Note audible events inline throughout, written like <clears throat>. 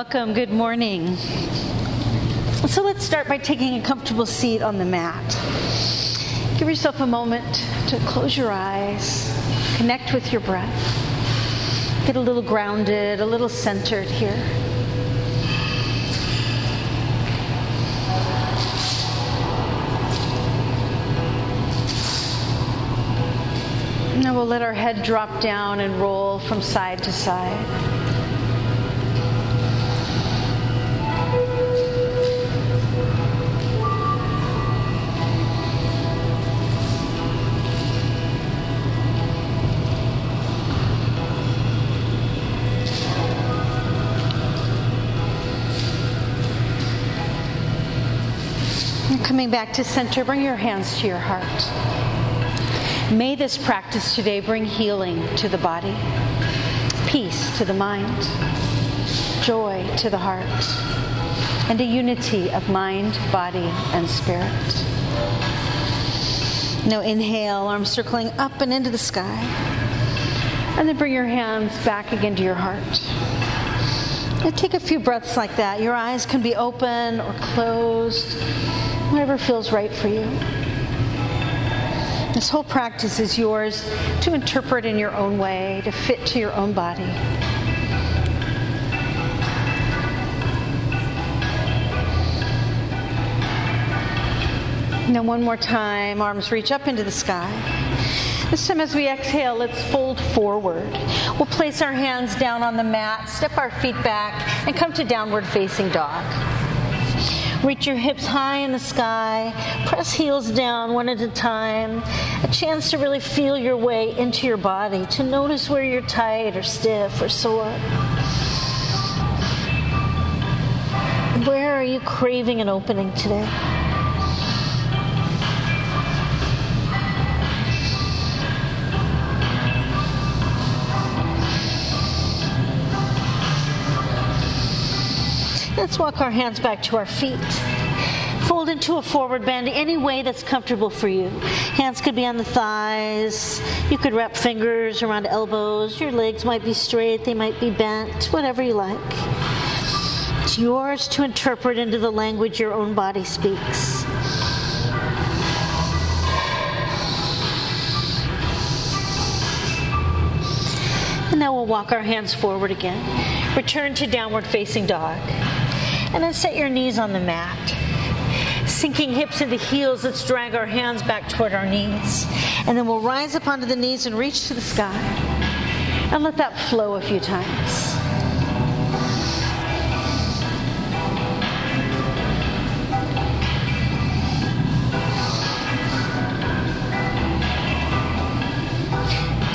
Welcome, good morning. So let's start by taking a comfortable seat on the mat. Give yourself a moment to close your eyes, connect with your breath, get a little grounded, a little centered here. Now we'll let our head drop down and roll from side to side. Coming back to center, bring your hands to your heart. May this practice today bring healing to the body, peace to the mind, joy to the heart, and a unity of mind, body, and spirit. Now inhale, arms circling up and into the sky. And then bring your hands back again to your heart. Now take a few breaths like that. Your eyes can be open or closed whatever feels right for you. This whole practice is yours to interpret in your own way, to fit to your own body. Now, one more time, arms reach up into the sky. This time, as we exhale, let's fold forward. We'll place our hands down on the mat, step our feet back, and come to downward facing dog. Reach your hips high in the sky. Press heels down one at a time. A chance to really feel your way into your body, to notice where you're tight or stiff or sore. Where are you craving an opening today? Let's walk our hands back to our feet. Fold into a forward bend any way that's comfortable for you. Hands could be on the thighs. You could wrap fingers around elbows. Your legs might be straight, they might be bent, whatever you like. It's yours to interpret into the language your own body speaks. And now we'll walk our hands forward again. Return to downward facing dog. And then set your knees on the mat. Sinking hips into heels, let's drag our hands back toward our knees. And then we'll rise up onto the knees and reach to the sky. And let that flow a few times.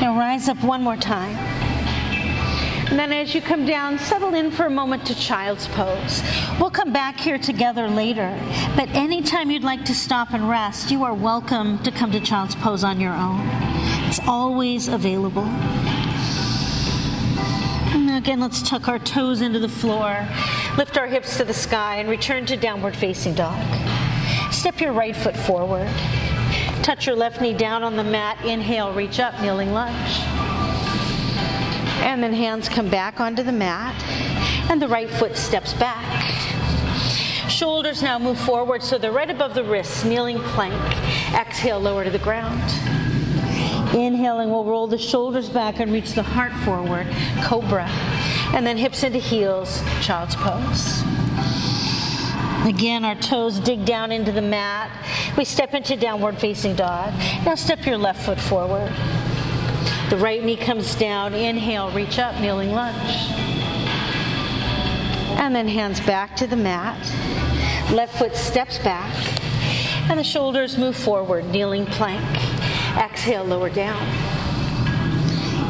Now rise up one more time. And then as you come down, settle in for a moment to child's pose. We'll come back here together later, but anytime you'd like to stop and rest, you are welcome to come to child's pose on your own. It's always available. And again, let's tuck our toes into the floor, lift our hips to the sky, and return to downward facing dog. Step your right foot forward. Touch your left knee down on the mat. Inhale, reach up, kneeling lunge. And then hands come back onto the mat, and the right foot steps back. Shoulders now move forward so they're right above the wrists, kneeling plank. Exhale, lower to the ground. Inhaling, we'll roll the shoulders back and reach the heart forward, cobra. And then hips into heels, child's pose. Again, our toes dig down into the mat. We step into downward facing dog. Now step your left foot forward. The right knee comes down. Inhale, reach up, kneeling lunge. And then hands back to the mat. Left foot steps back. And the shoulders move forward, kneeling plank. Exhale, lower down.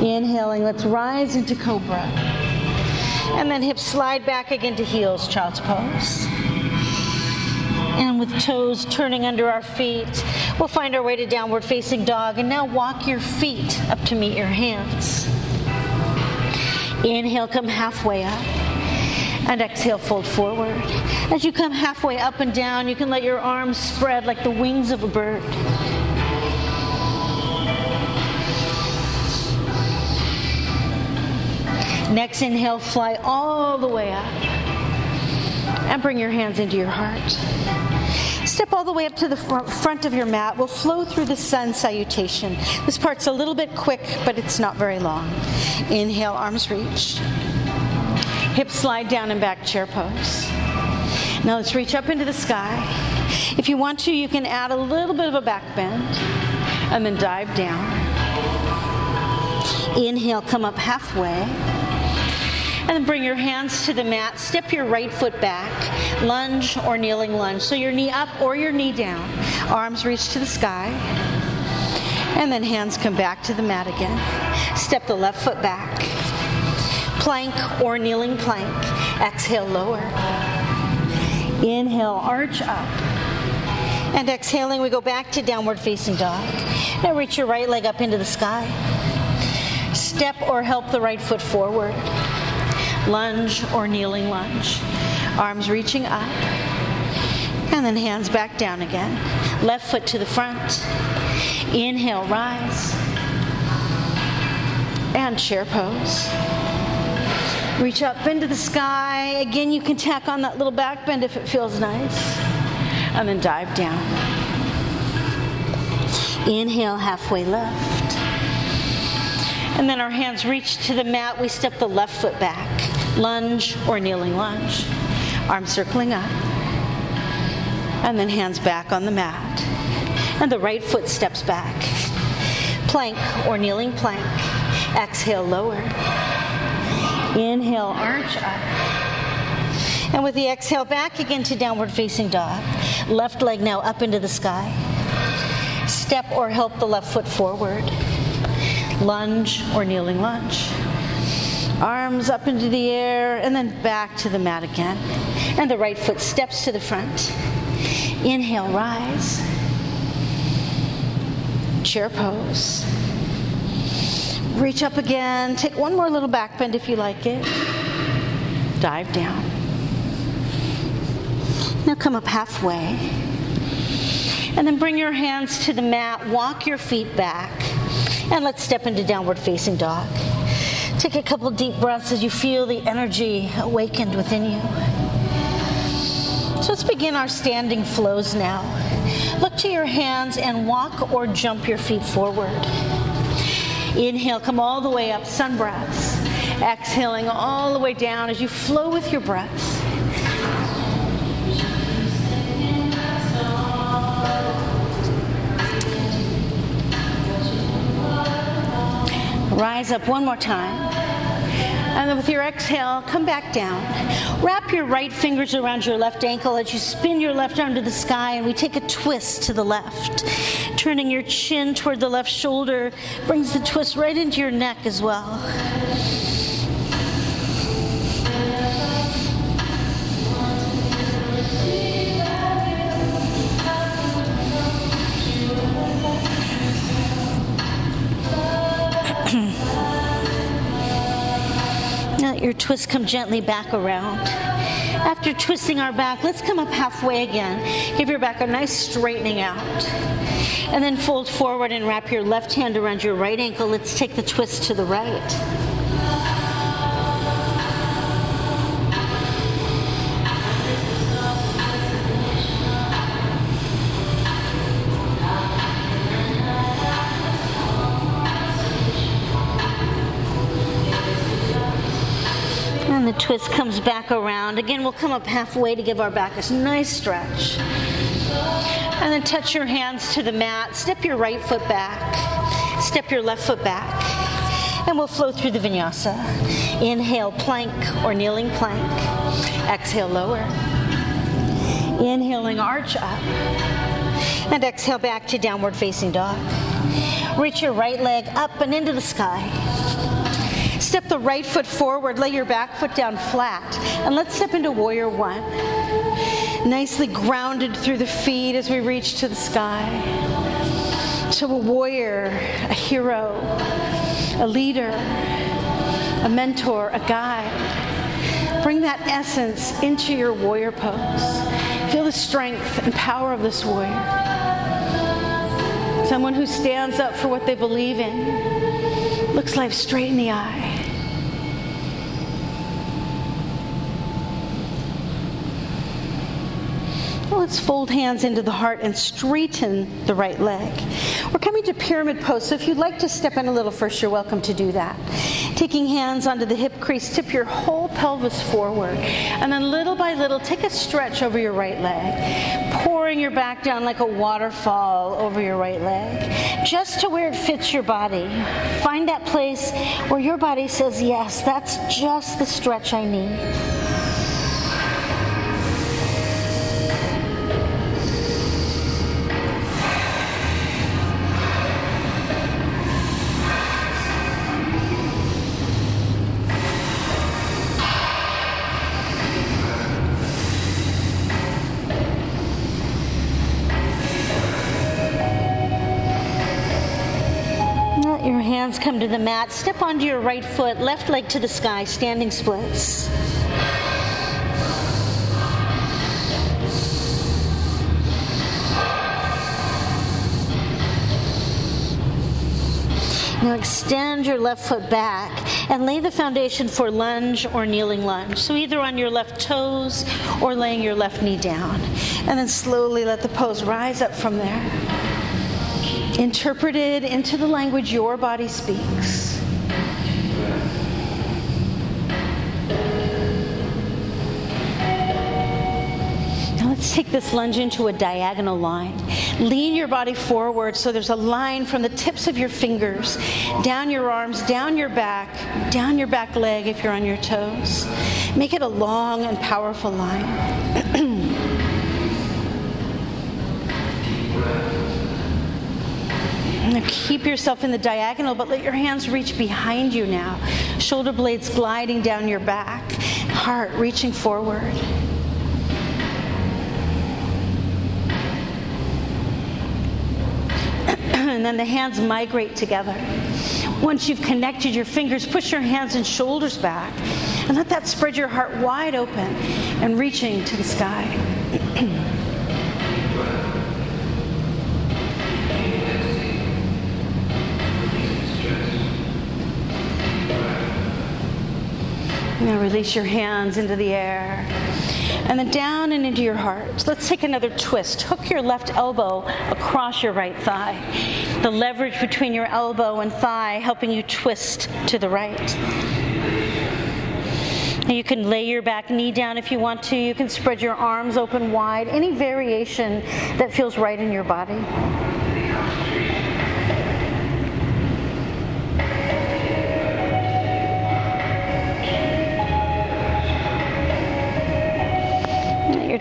Inhaling, let's rise into cobra. And then hips slide back again to heels, child's pose. And with toes turning under our feet, We'll find our way to downward facing dog. And now walk your feet up to meet your hands. Inhale, come halfway up. And exhale, fold forward. As you come halfway up and down, you can let your arms spread like the wings of a bird. Next inhale, fly all the way up. And bring your hands into your heart. Step all the way up to the front of your mat. We'll flow through the sun salutation. This part's a little bit quick, but it's not very long. Inhale, arms reach. Hips slide down and back, chair pose. Now let's reach up into the sky. If you want to, you can add a little bit of a back bend and then dive down. Inhale, come up halfway. And then bring your hands to the mat. Step your right foot back. Lunge or kneeling lunge. So your knee up or your knee down. Arms reach to the sky. And then hands come back to the mat again. Step the left foot back. Plank or kneeling plank. Exhale, lower. Inhale, arch up. And exhaling, we go back to downward facing dog. Now reach your right leg up into the sky. Step or help the right foot forward lunge or kneeling lunge. Arms reaching up, and then hands back down again. Left foot to the front. Inhale, rise. And chair pose. Reach up into the sky. Again, you can tack on that little back bend if it feels nice. And then dive down. Inhale, halfway left. And then our hands reach to the mat. We step the left foot back lunge or kneeling lunge. Arms circling up. And then hands back on the mat. And the right foot steps back. Plank or kneeling plank. Exhale, lower. Inhale, arch up. And with the exhale, back again to downward facing dog. Left leg now up into the sky. Step or help the left foot forward. Lunge or kneeling lunge. Arms up into the air and then back to the mat again. And the right foot steps to the front. Inhale, rise. Chair pose. Reach up again. Take one more little back bend if you like it. Dive down. Now come up halfway. And then bring your hands to the mat. Walk your feet back. And let's step into downward facing dog. Take a couple deep breaths as you feel the energy awakened within you. So let's begin our standing flows now. Look to your hands and walk or jump your feet forward. Inhale, come all the way up, sun breaths. Exhaling all the way down as you flow with your breaths. Rise up one more time. And then with your exhale, come back down. Wrap your right fingers around your left ankle as you spin your left arm to the sky, and we take a twist to the left. Turning your chin toward the left shoulder brings the twist right into your neck as well. Your twist come gently back around. After twisting our back, let's come up halfway again. Give your back a nice straightening out. And then fold forward and wrap your left hand around your right ankle. Let's take the twist to the right. Twist comes back around. Again, we'll come up halfway to give our back a nice stretch. And then touch your hands to the mat. Step your right foot back. Step your left foot back. And we'll flow through the vinyasa. Inhale, plank or kneeling plank. Exhale, lower. Inhaling, arch up. And exhale back to downward facing dog. Reach your right leg up and into the sky. Step the right foot forward, lay your back foot down flat, and let's step into warrior one. Nicely grounded through the feet as we reach to the sky. To a warrior, a hero, a leader, a mentor, a guide. Bring that essence into your warrior pose. Feel the strength and power of this warrior. Someone who stands up for what they believe in, looks life straight in the eye Let's fold hands into the heart and straighten the right leg. We're coming to pyramid pose, so if you'd like to step in a little first, you're welcome to do that. Taking hands onto the hip crease, tip your whole pelvis forward. And then little by little, take a stretch over your right leg, pouring your back down like a waterfall over your right leg, just to where it fits your body. Find that place where your body says, Yes, that's just the stretch I need. Hands come to the mat. Step onto your right foot, left leg to the sky, standing splits. Now extend your left foot back and lay the foundation for lunge or kneeling lunge. So either on your left toes or laying your left knee down. And then slowly let the pose rise up from there interpreted into the language your body speaks. Now let's take this lunge into a diagonal line. Lean your body forward so there's a line from the tips of your fingers down your arms, down your back, down your back leg if you're on your toes. Make it a long and powerful line. Keep yourself in the diagonal, but let your hands reach behind you now. Shoulder blades gliding down your back, heart reaching forward. <clears throat> and then the hands migrate together. Once you've connected your fingers, push your hands and shoulders back and let that spread your heart wide open and reaching to the sky. <clears throat> Now release your hands into the air. And then down and into your heart. Let's take another twist. Hook your left elbow across your right thigh. The leverage between your elbow and thigh helping you twist to the right. You can lay your back knee down if you want to. You can spread your arms open wide. Any variation that feels right in your body.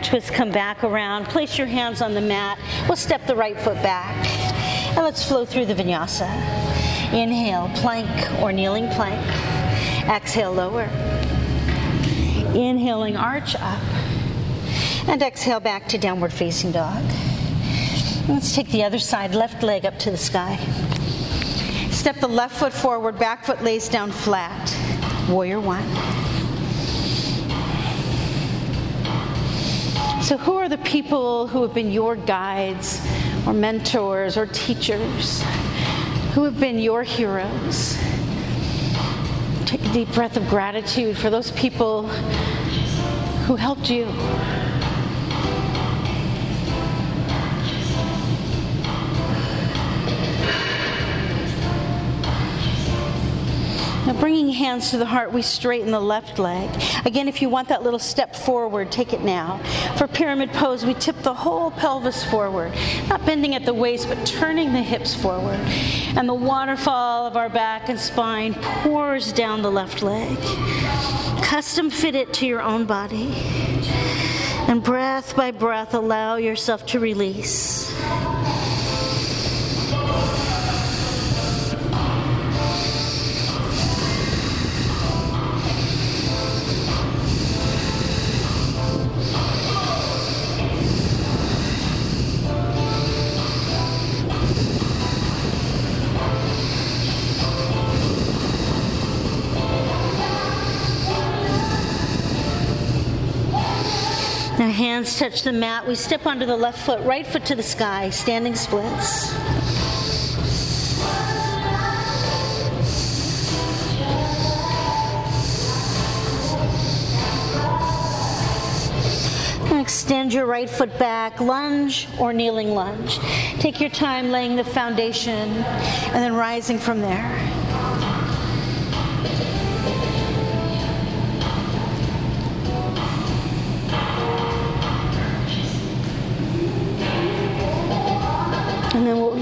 Twist come back around. Place your hands on the mat. We'll step the right foot back. And let's flow through the vinyasa. Inhale, plank or kneeling plank. Exhale, lower. Inhaling, arch up. And exhale back to downward facing dog. Let's take the other side, left leg up to the sky. Step the left foot forward, back foot lays down flat. Warrior one. So, who are the people who have been your guides or mentors or teachers? Who have been your heroes? Take a deep breath of gratitude for those people who helped you. Now, bringing hands to the heart, we straighten the left leg. Again, if you want that little step forward, take it now. For pyramid pose, we tip the whole pelvis forward, not bending at the waist, but turning the hips forward. And the waterfall of our back and spine pours down the left leg. Custom fit it to your own body. And breath by breath, allow yourself to release. Hands touch the mat. We step onto the left foot, right foot to the sky, standing splits. Extend your right foot back, lunge or kneeling lunge. Take your time laying the foundation and then rising from there.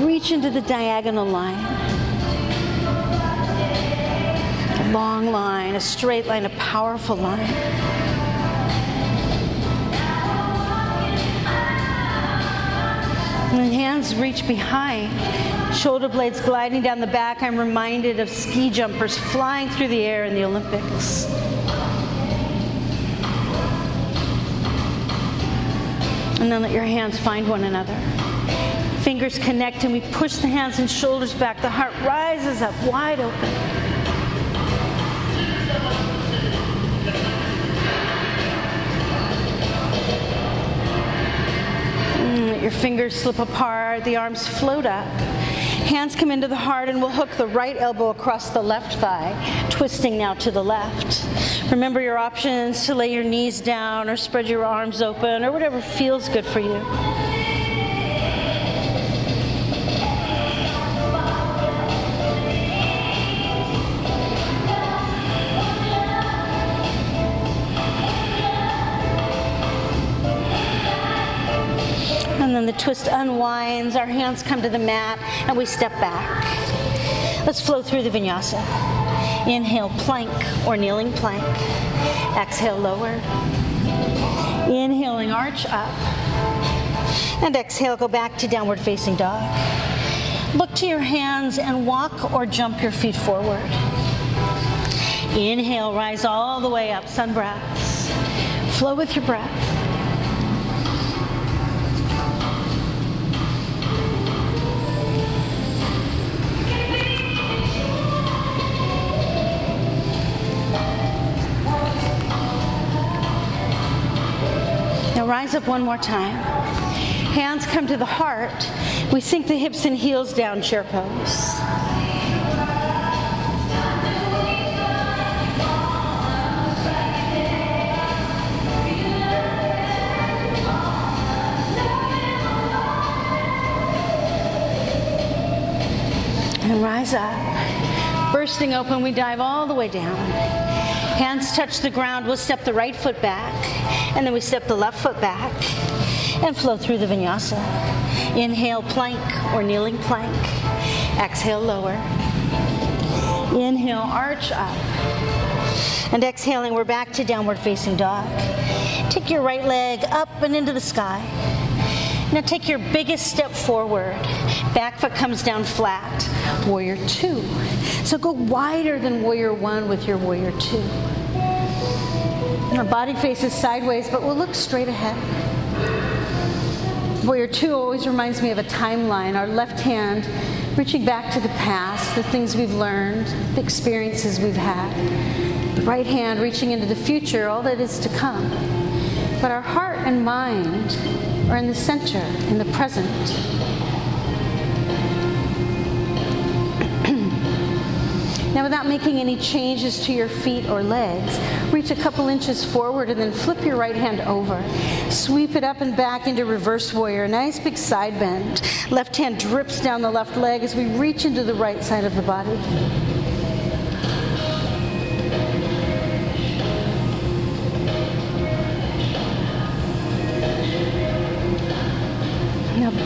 Reach into the diagonal line. A long line, a straight line, a powerful line. And hands reach behind, shoulder blades gliding down the back. I'm reminded of ski jumpers flying through the air in the Olympics. And then let your hands find one another. Fingers connect and we push the hands and shoulders back. The heart rises up wide open. Mm, your fingers slip apart, the arms float up. Hands come into the heart, and we'll hook the right elbow across the left thigh, twisting now to the left. Remember your options to lay your knees down or spread your arms open or whatever feels good for you. Twist unwinds, our hands come to the mat, and we step back. Let's flow through the vinyasa. Inhale, plank or kneeling plank. Exhale, lower. Inhaling, arch up. And exhale, go back to downward facing dog. Look to your hands and walk or jump your feet forward. Inhale, rise all the way up, sun breaths. Flow with your breath. Rise up one more time. Hands come to the heart. We sink the hips and heels down, chair pose. And rise up. Bursting open, we dive all the way down. Hands touch the ground. We'll step the right foot back, and then we step the left foot back and flow through the vinyasa. Inhale, plank or kneeling plank. Exhale, lower. Inhale, arch up. And exhaling, we're back to downward facing dog. Take your right leg up and into the sky. Now take your biggest step forward. Back foot comes down flat. Warrior two. So go wider than warrior one with your warrior two. Our body faces sideways, but we'll look straight ahead. Warrior two always reminds me of a timeline. Our left hand reaching back to the past, the things we've learned, the experiences we've had. The right hand reaching into the future, all that is to come. But our heart and mind are in the center, in the present. Now, without making any changes to your feet or legs, reach a couple inches forward and then flip your right hand over. Sweep it up and back into reverse warrior. Nice big side bend. Left hand drips down the left leg as we reach into the right side of the body.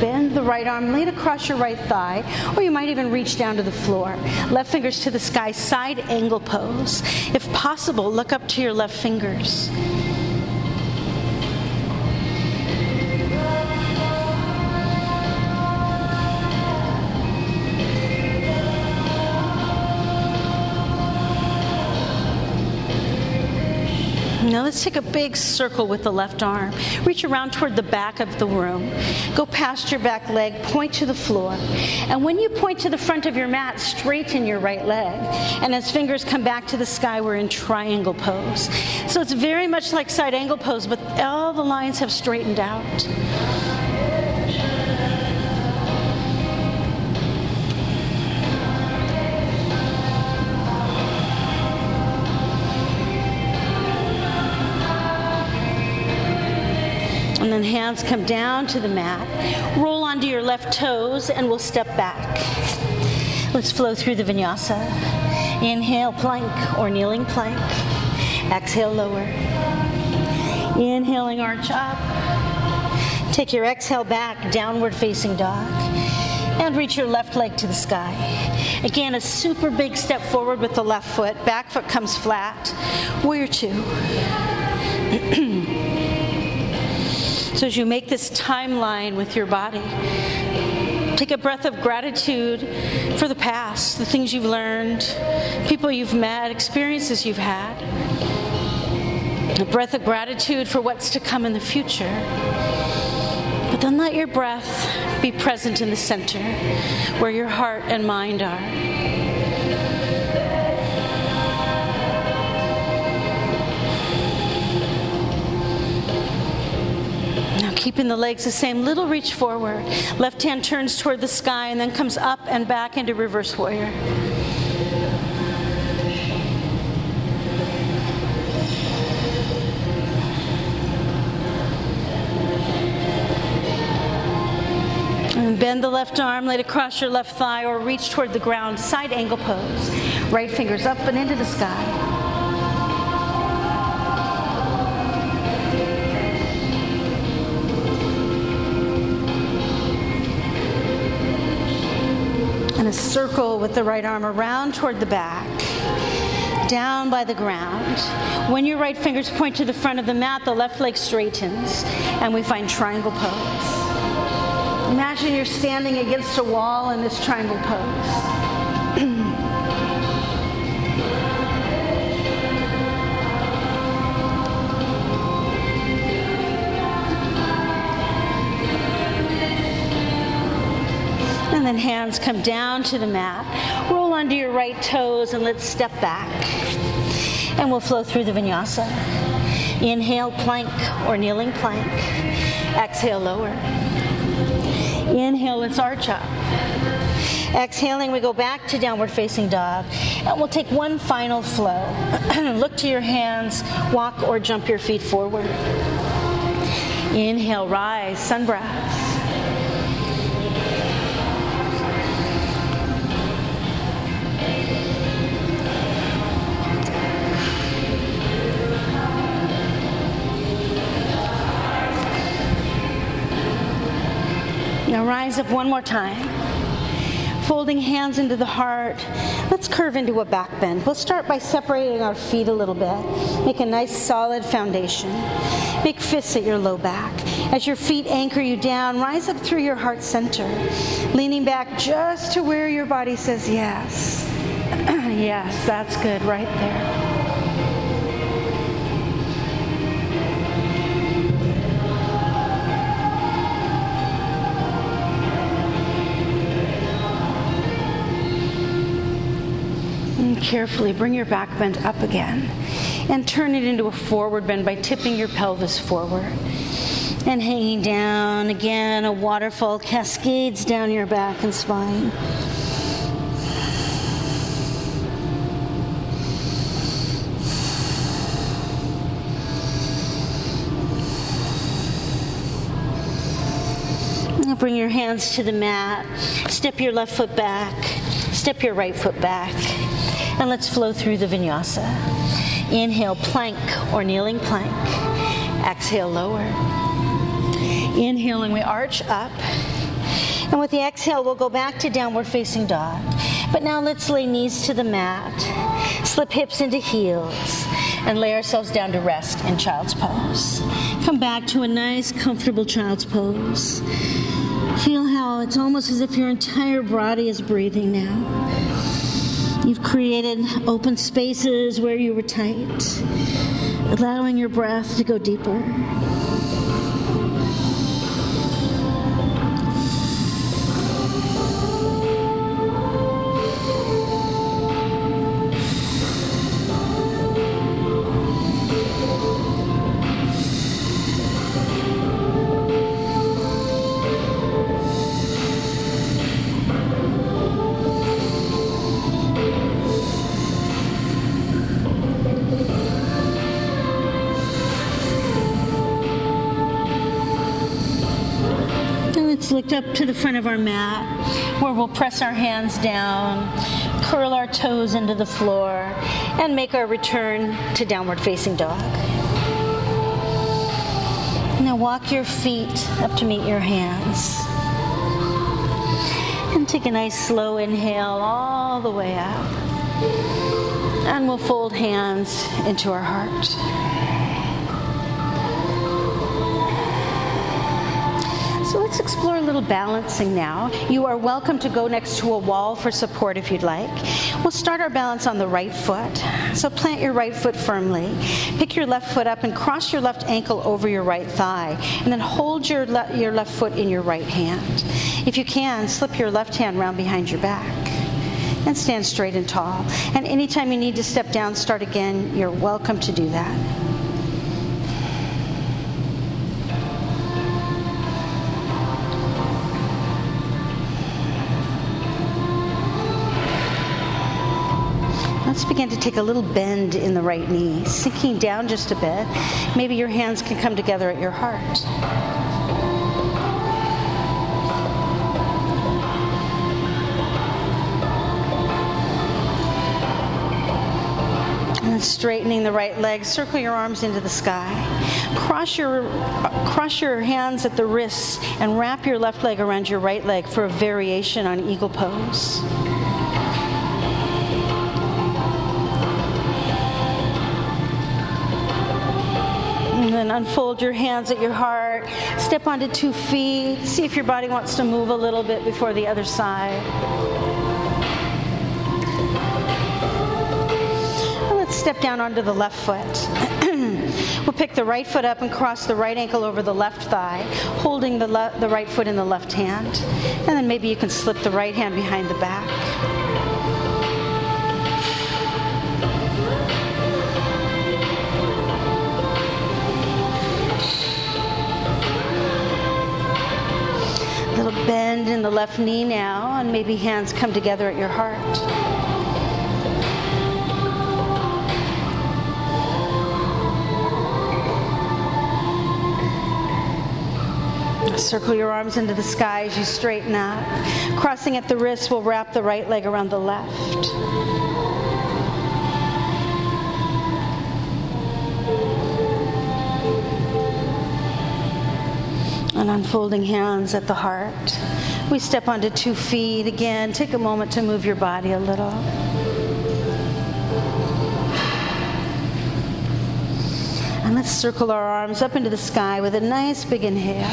Bend the right arm, lay it across your right thigh, or you might even reach down to the floor. Left fingers to the sky, side angle pose. If possible, look up to your left fingers. Now let's take a big circle with the left arm. Reach around toward the back of the room. Go past your back leg, point to the floor. And when you point to the front of your mat, straighten your right leg. And as fingers come back to the sky, we're in triangle pose. So it's very much like side angle pose, but all the lines have straightened out. Then hands come down to the mat. Roll onto your left toes and we'll step back. Let's flow through the vinyasa. Inhale, plank or kneeling plank. Exhale, lower. Inhaling, arch up. Take your exhale back, downward facing dog. And reach your left leg to the sky. Again, a super big step forward with the left foot. Back foot comes flat. Warrior two. <clears throat> so as you make this timeline with your body, Take a breath of gratitude for the past, the things you've learned, people you've met, experiences you've had. A breath of gratitude for what's to come in the future. But then let your breath be present in the center where your heart and mind are. Keeping the legs the same. Little reach forward. Left hand turns toward the sky and then comes up and back into reverse warrior. And bend the left arm, lay it across your left thigh, or reach toward the ground, side angle pose. Right fingers up and into the sky. And a circle with the right arm around toward the back, down by the ground. When your right fingers point to the front of the mat, the left leg straightens, and we find triangle pose. Imagine you're standing against a wall in this triangle pose. Then hands come down to the mat. Roll onto your right toes and let's step back. And we'll flow through the vinyasa. Inhale, plank or kneeling plank. Exhale, lower. Inhale, let's arch up. Exhaling, we go back to downward facing dog. And we'll take one final flow. <clears throat> Look to your hands, walk or jump your feet forward. Inhale, rise, sun breath. Rise up one more time. Folding hands into the heart. Let's curve into a back bend. We'll start by separating our feet a little bit. Make a nice solid foundation. Make fists at your low back. As your feet anchor you down, rise up through your heart center, leaning back just to where your body says yes. <clears throat> yes, that's good right there. Carefully bring your back bend up again and turn it into a forward bend by tipping your pelvis forward. And hanging down again, a waterfall cascades down your back and spine. Bring your hands to the mat. Step your left foot back. Step your right foot back. And let's flow through the vinyasa. Inhale, plank or kneeling plank. Exhale, lower. Inhaling, we arch up. And with the exhale, we'll go back to downward facing dog. But now let's lay knees to the mat, slip hips into heels, and lay ourselves down to rest in child's pose. Come back to a nice, comfortable child's pose. Feel how it's almost as if your entire body is breathing now. You've created open spaces where you were tight, allowing your breath to go deeper. To the front of our mat where we'll press our hands down, curl our toes into the floor, and make our return to downward facing dog. Now walk your feet up to meet your hands. And take a nice slow inhale all the way up. And we'll fold hands into our heart. So let's explore a little balancing now. You are welcome to go next to a wall for support if you'd like. We'll start our balance on the right foot. So plant your right foot firmly. Pick your left foot up and cross your left ankle over your right thigh. And then hold your, le- your left foot in your right hand. If you can, slip your left hand round behind your back and stand straight and tall. And anytime you need to step down, start again, you're welcome to do that. Let's begin to take a little bend in the right knee, sinking down just a bit. Maybe your hands can come together at your heart. And straightening the right leg, circle your arms into the sky. Cross your, cross your hands at the wrists and wrap your left leg around your right leg for a variation on eagle pose. And unfold your hands at your heart. Step onto two feet. See if your body wants to move a little bit before the other side. let's step down onto the left foot. <clears throat> we'll pick the right foot up and cross the right ankle over the left thigh, holding the, le- the right foot in the left hand. And then maybe you can slip the right hand behind the back. Little bend in the left knee now, and maybe hands come together at your heart. Circle your arms into the sky as you straighten up. Crossing at the wrist, we'll wrap the right leg around the left. And unfolding hands at the heart. We step onto two feet again. Take a moment to move your body a little. And let's circle our arms up into the sky with a nice big inhale.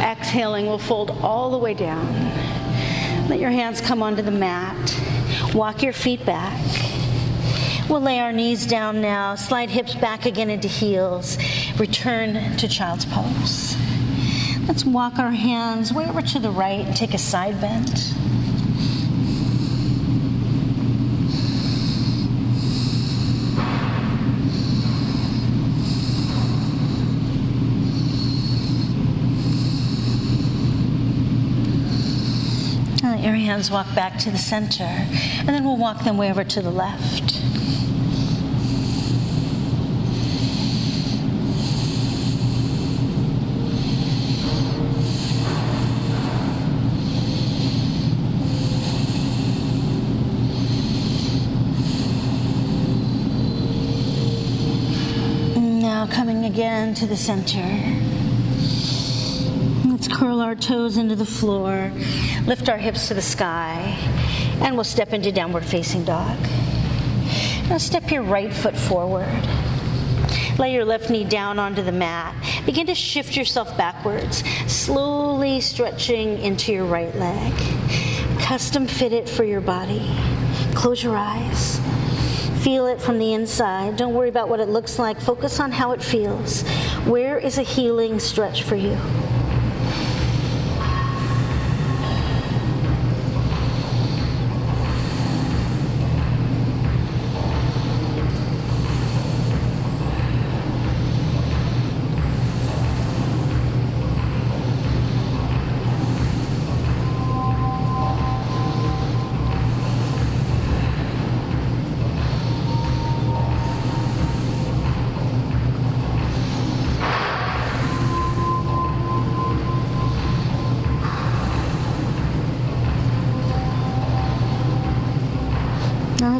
Exhaling, we'll fold all the way down. Let your hands come onto the mat. Walk your feet back. We'll lay our knees down now, slide hips back again into heels, return to child's pose. Let's walk our hands way over to the right and take a side bend. Let your hands walk back to the center, and then we'll walk them way over to the left. coming again to the center. Let's curl our toes into the floor, lift our hips to the sky, and we'll step into downward facing dog. Now step your right foot forward. Lay your left knee down onto the mat. Begin to shift yourself backwards, slowly stretching into your right leg. Custom fit it for your body. Close your eyes. Feel it from the inside. Don't worry about what it looks like. Focus on how it feels. Where is a healing stretch for you?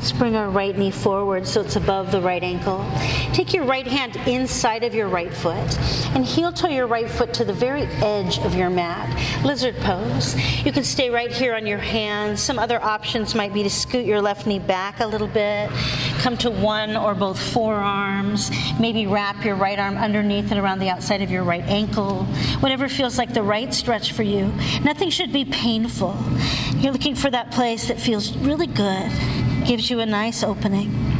Let's bring our right knee forward so it's above the right ankle. Take your right hand inside of your right foot and heel toe your right foot to the very edge of your mat. Lizard pose. You can stay right here on your hands. Some other options might be to scoot your left knee back a little bit, come to one or both forearms, maybe wrap your right arm underneath and around the outside of your right ankle, whatever feels like the right stretch for you. Nothing should be painful. You're looking for that place that feels really good gives you a nice opening.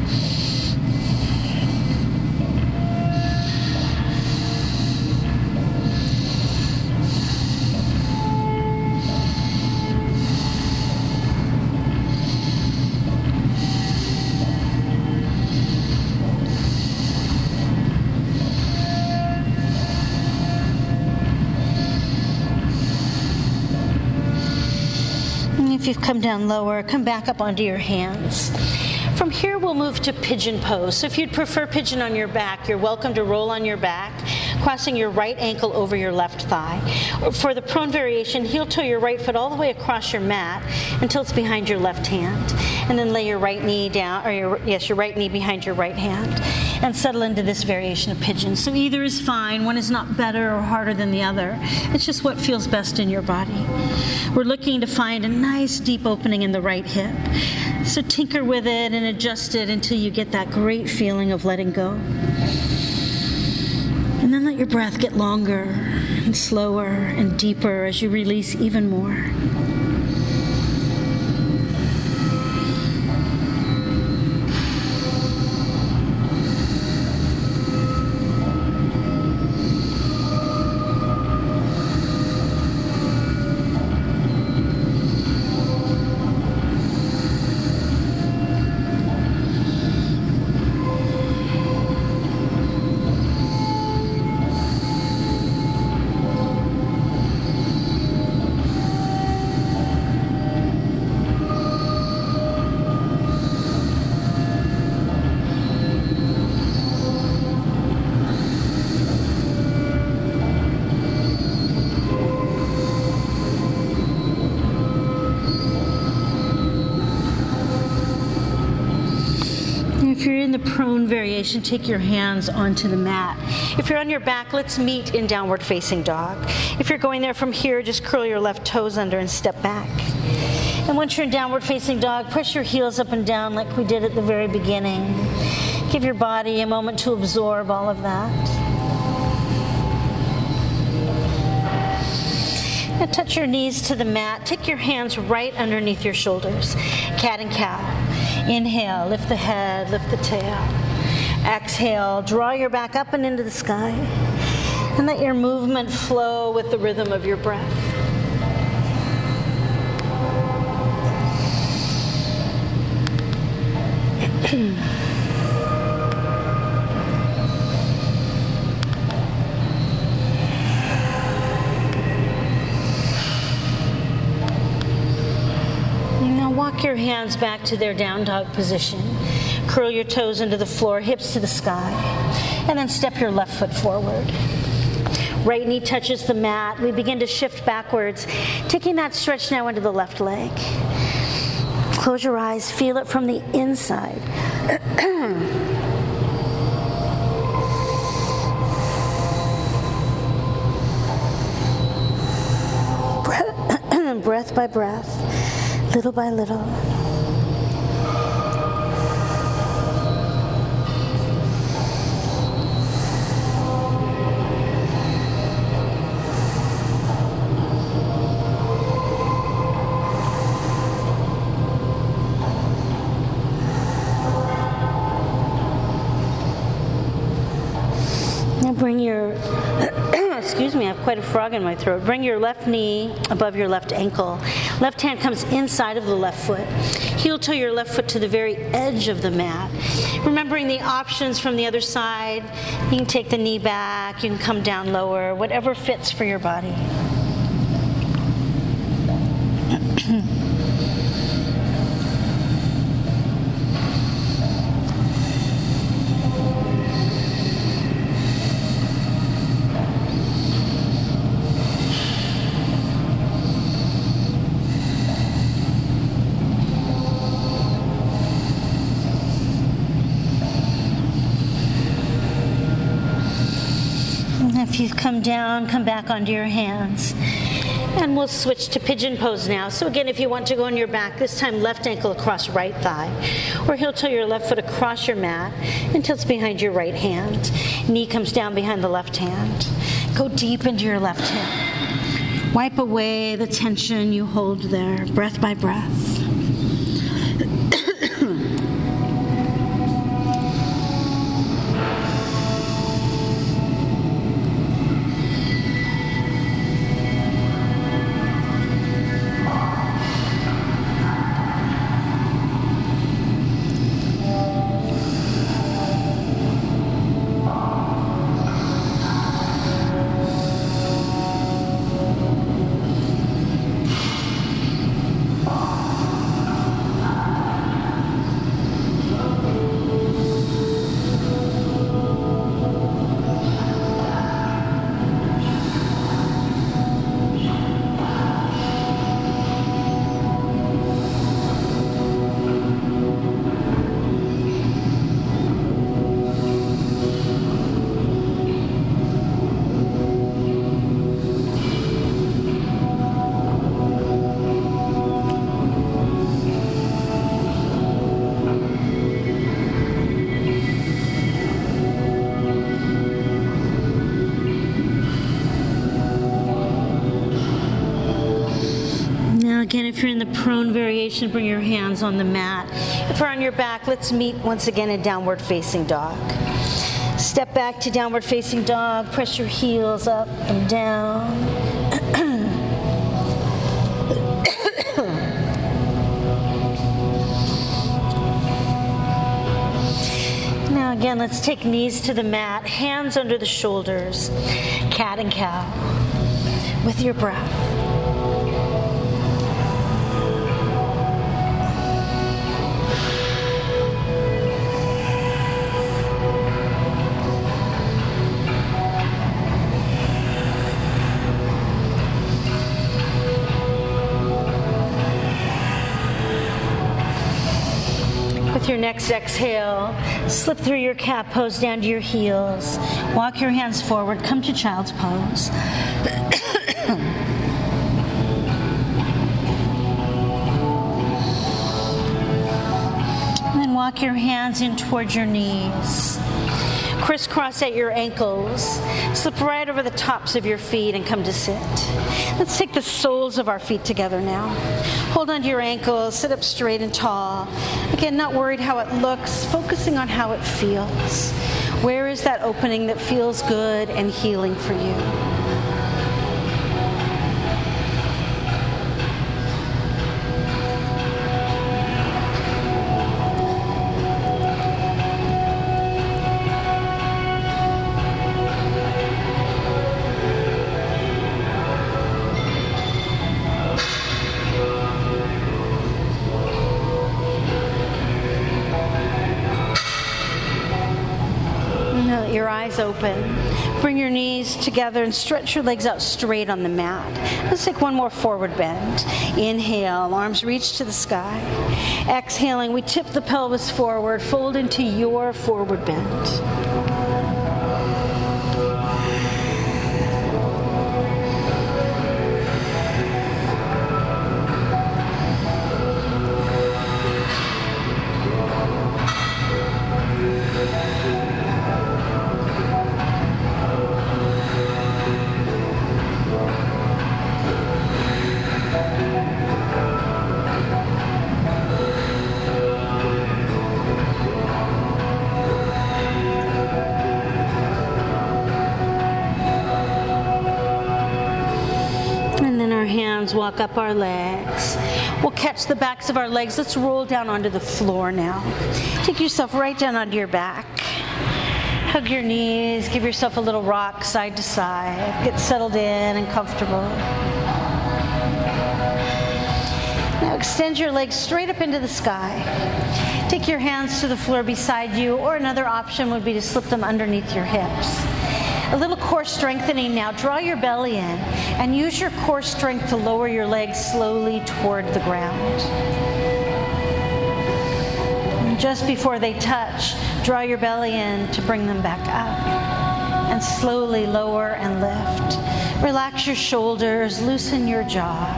If you've come down lower, come back up onto your hands. From here, we'll move to pigeon pose. So if you'd prefer pigeon on your back, you're welcome to roll on your back, crossing your right ankle over your left thigh. For the prone variation, heel toe your right foot all the way across your mat until it's behind your left hand. And then lay your right knee down, or your, yes, your right knee behind your right hand. And settle into this variation of pigeon. So either is fine. One is not better or harder than the other. It's just what feels best in your body. We're looking to find a nice deep opening in the right hip. So tinker with it and adjust it until you get that great feeling of letting go. And then let your breath get longer and slower and deeper as you release even more. Prone take your hands onto the mat. If you're on your back, let's meet in downward facing dog. If you're going there from here, just curl your left toes under and step back. And once you're in downward facing dog, press your heels up and down like we did at the very beginning. Give your body a moment to absorb all of that. Now touch your knees to the mat. Take your hands right underneath your shoulders. Cat and cow. Inhale, lift the head, lift the tail. Exhale, draw your back up and into the sky. And let your movement flow with the rhythm of your breath. <clears throat> Now walk your hands back to their down dog position. Curl your toes into the floor, hips to the sky. And then step your left foot forward. Right knee touches the mat. We begin to shift backwards, taking that stretch now into the left leg. Close your eyes, feel it from the inside. <clears throat> <clears throat> breath, by breath, little by little. Bring your, <clears throat> excuse me, I have quite a frog in my throat. Bring your left knee above your left ankle. Left hand comes inside of the left foot. Heel toe your left foot to the very edge of the mat. Remembering the options from the other side, you can take the knee back, you can come down lower, whatever fits for your body. Come down, come back onto your hands. And we'll switch to pigeon pose now. So, again, if you want to go on your back, this time left ankle across right thigh, or heel toe your left foot across your mat until it's behind your right hand. Knee comes down behind the left hand. Go deep into your left hip. Wipe away the tension you hold there, breath by breath. You're in the prone variation, bring your hands on the mat. If you're on your back, let's meet once again in downward facing dog. Step back to downward facing dog. Press your heels up and down. <coughs> now, again, let's take knees to the mat, hands under the shoulders, cat and cow, with your breath. Your next exhale, slip through your cat pose down to your heels. Walk your hands forward, come to child's pose. <coughs> and then walk your hands in towards your knees. Crisscross at your ankles. Slip right over the tops of your feet and come to sit. Let's take the soles of our feet together now. Hold onto your ankles, sit up straight and tall. Again, not worried how it looks, focusing on how it feels. Where is that opening that feels good and healing for you? Knees together and stretch your legs out straight on the mat. Let's take one more forward bend. Inhale, arms reach to the sky. Exhaling, we tip the pelvis forward, fold into your forward bend. Up our legs. We'll catch the backs of our legs. Let's roll down onto the floor now. Take yourself right down onto your back. Hug your knees. Give yourself a little rock side to side. Get settled in and comfortable. Now extend your legs straight up into the sky. Take your hands to the floor beside you, or another option would be to slip them underneath your hips. A little core strengthening now. Draw your belly in and use your core strength to lower your legs slowly toward the ground. And just before they touch, draw your belly in to bring them back up. and slowly lower and lift. Relax your shoulders, loosen your jaw.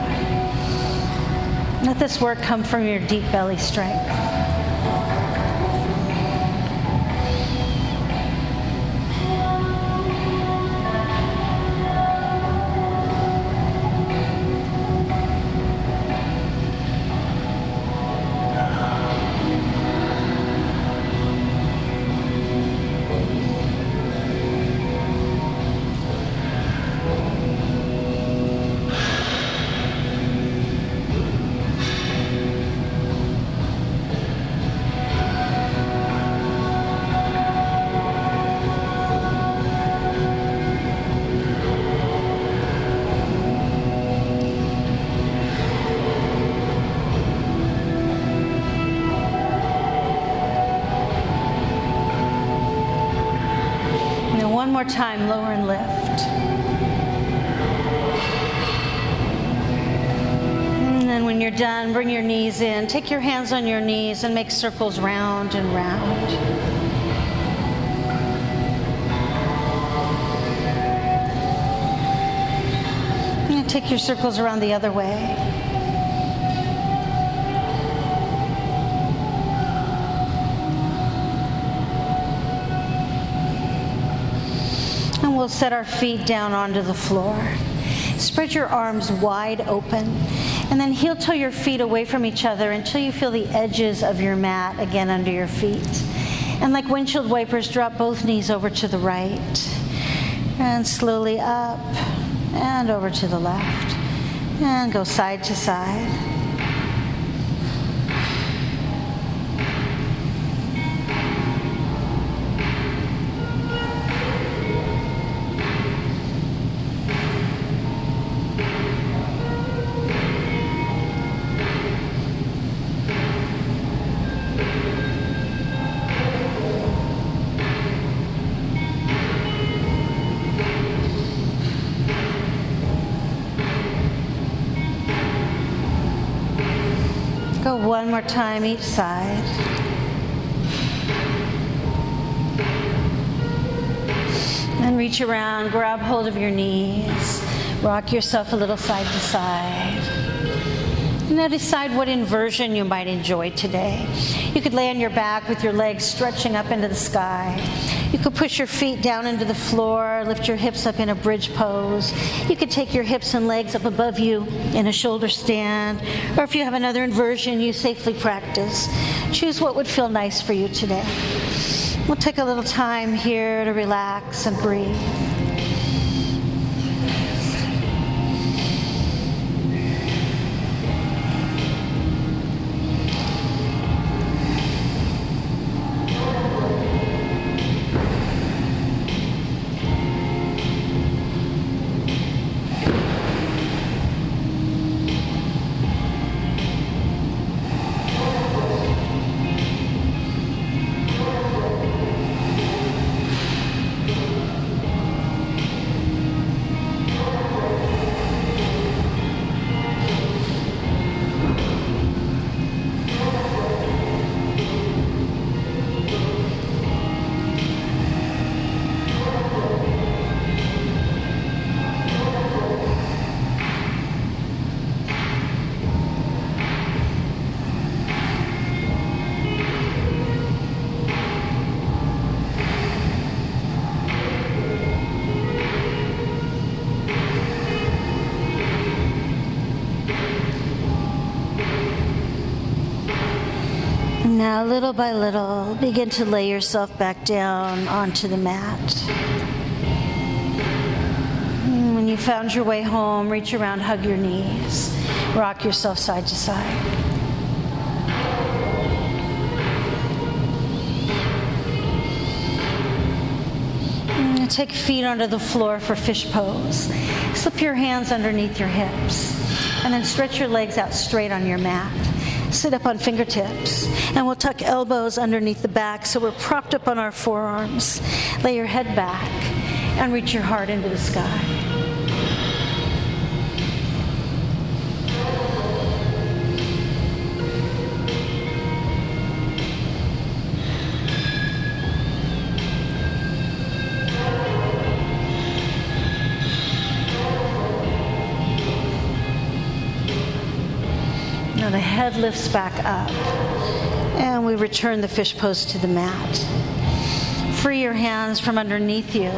Let this work come from your deep belly strength. Time, lower and lift. And then when you're done, bring your knees in. Take your hands on your knees and make circles round and round. Take your circles around the other way. We'll set our feet down onto the floor. Spread your arms wide open and then heel toe your feet away from each other until you feel the edges of your mat again under your feet. And like windshield wipers, drop both knees over to the right and slowly up and over to the left and go side to side. More time each side. And reach around, grab hold of your knees, rock yourself a little side to side. And Now decide what inversion you might enjoy today. You could lay on your back with your legs stretching up into the sky. You could push your feet down into the floor, lift your hips up in a bridge pose. You could take your hips and legs up above you in a shoulder stand. Or if you have another inversion you safely practice, choose what would feel nice for you today. We'll take a little time here to relax and breathe. Little by little, begin to lay yourself back down onto the mat. Mm, when you found your way home, reach around, hug your knees, rock yourself side to side. Mm, take feet onto the floor for fish pose. Slip your hands underneath your hips and then stretch your legs out straight on your mat. Sit up on fingertips, and we'll tuck elbows underneath the back so we're propped up on our forearms. Lay your head back and reach your heart into the sky. Now the head lifts back up. And we return the fish pose to the mat. Free your hands from underneath you.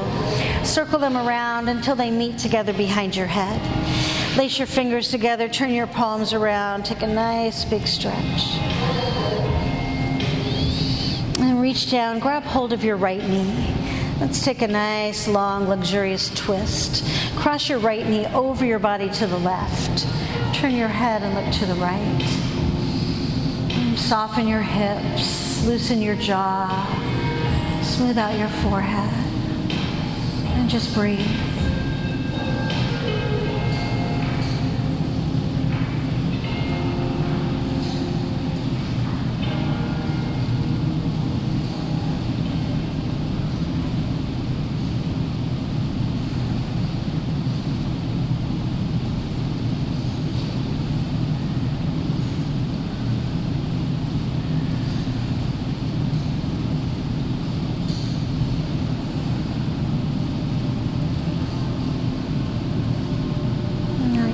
Circle them around until they meet together behind your head. Lace your fingers together, turn your palms around, take a nice big stretch. And reach down, grab hold of your right knee. Let's take a nice, long, luxurious twist. Cross your right knee over your body to the left. Turn your head and look to the right. Soften your hips, loosen your jaw, smooth out your forehead, and just breathe.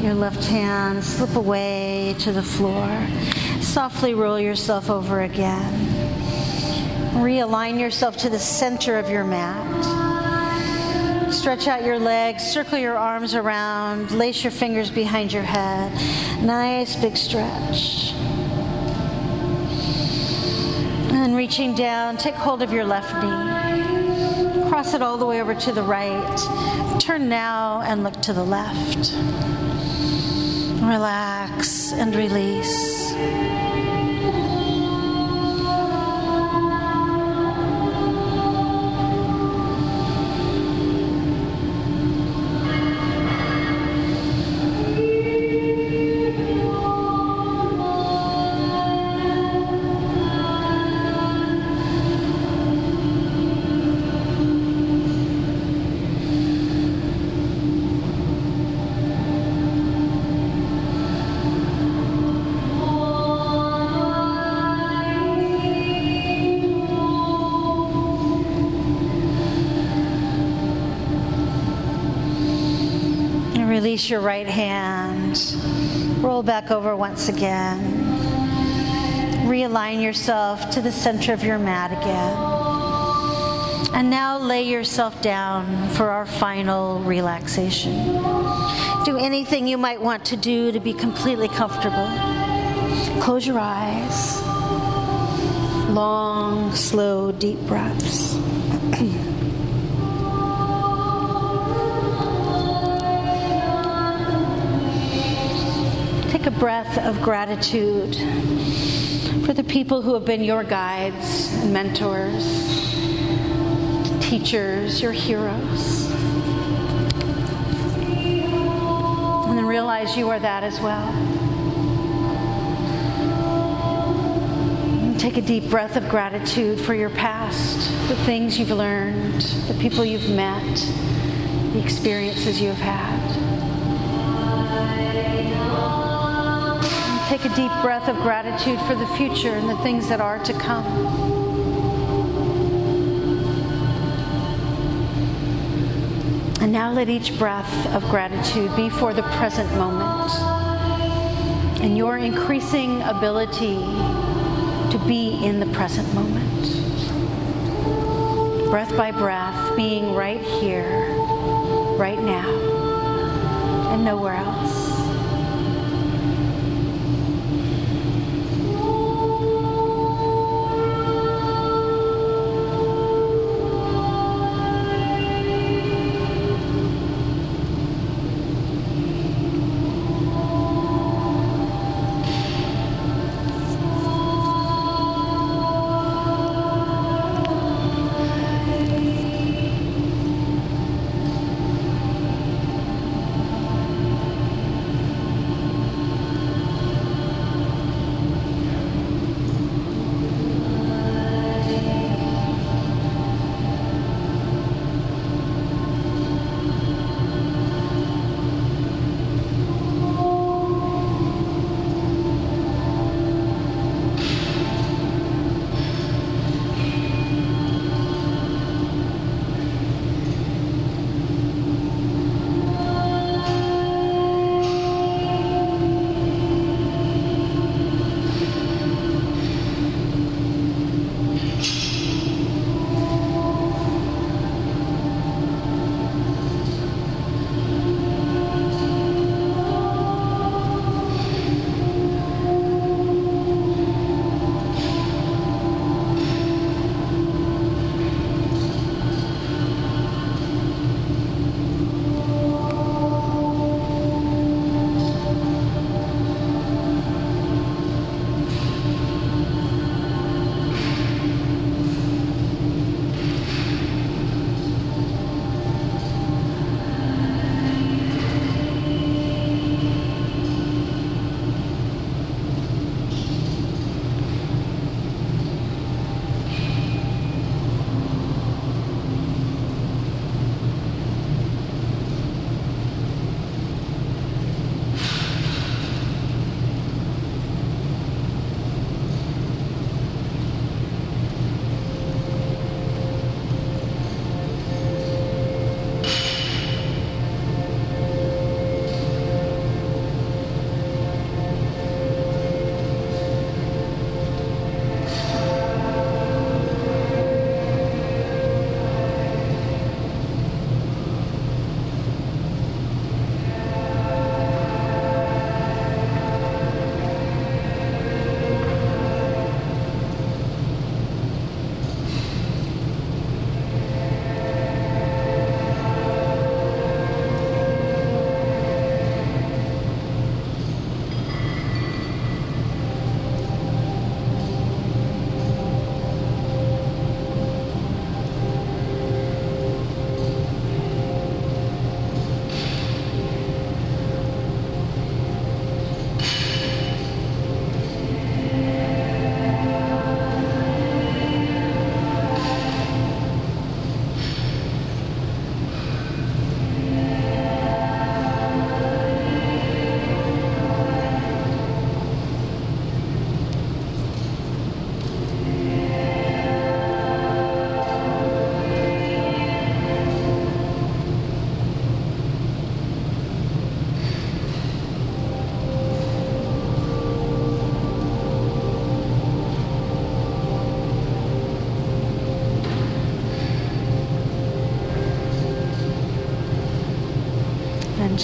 your left hand, slip away to the floor. Softly roll yourself over again. Realign yourself to the center of your mat. Stretch out your legs, circle your arms around, lace your fingers behind your head. Nice big stretch. And reaching down, take hold of your left knee. Cross it all the way over to the right. Turn now and look to the left. Relax and release. Your right hand. Roll back over once again. Realign yourself to the center of your mat again. And now lay yourself down for our final relaxation. Do anything you might want to do to be completely comfortable. Close your eyes. Long, slow, deep breaths. <clears throat> Take a breath of gratitude for the people who have been your guides mentors, teachers, your heroes. And then realize you are that as well. And take a deep breath of gratitude for your past, the things you've learned, the people you've met, the experiences you have had. Take a deep breath of gratitude for the future and the things that are to come. And now let each breath of gratitude be for the present moment and your increasing ability to be in the present moment. Breath by breath, being right here, right now, and nowhere else.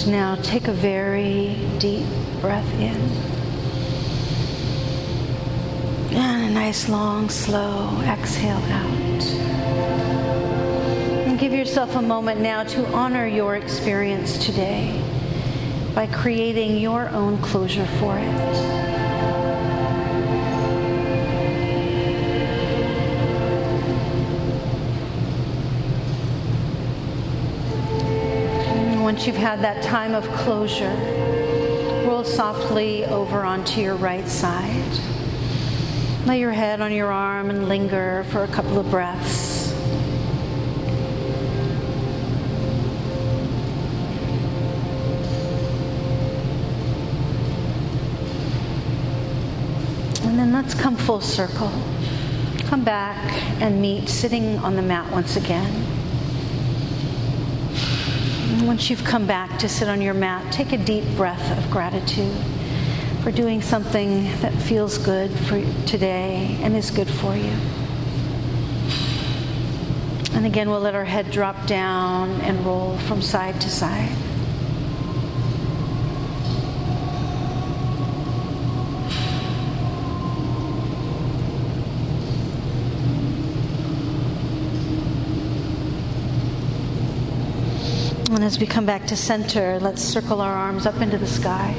And now take a very deep breath in. And a nice, long, slow exhale out. And give yourself a moment now to honor your experience today by creating your own closure for it. You've had that time of closure, roll softly over onto your right side. Lay your head on your arm and linger for a couple of breaths. And then let's come full circle. Come back and meet sitting on the mat once again. Once you've come back to sit on your mat, take a deep breath of gratitude for doing something that feels good for today and is good for you. And again, we'll let our head drop down and roll from side to side. And as we come back to center, let's circle our arms up into the sky.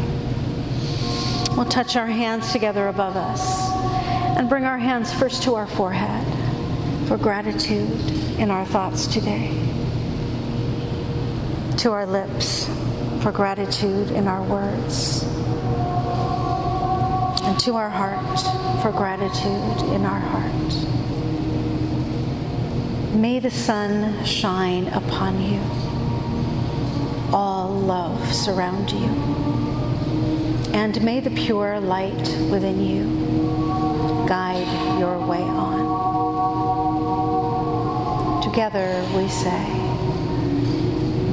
We'll touch our hands together above us and bring our hands first to our forehead for gratitude in our thoughts today, to our lips for gratitude in our words, and to our heart for gratitude in our heart. May the sun shine upon you all love surround you. And may the pure light within you guide your way on. Together we say,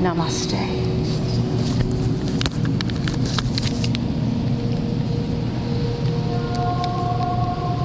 Namaste.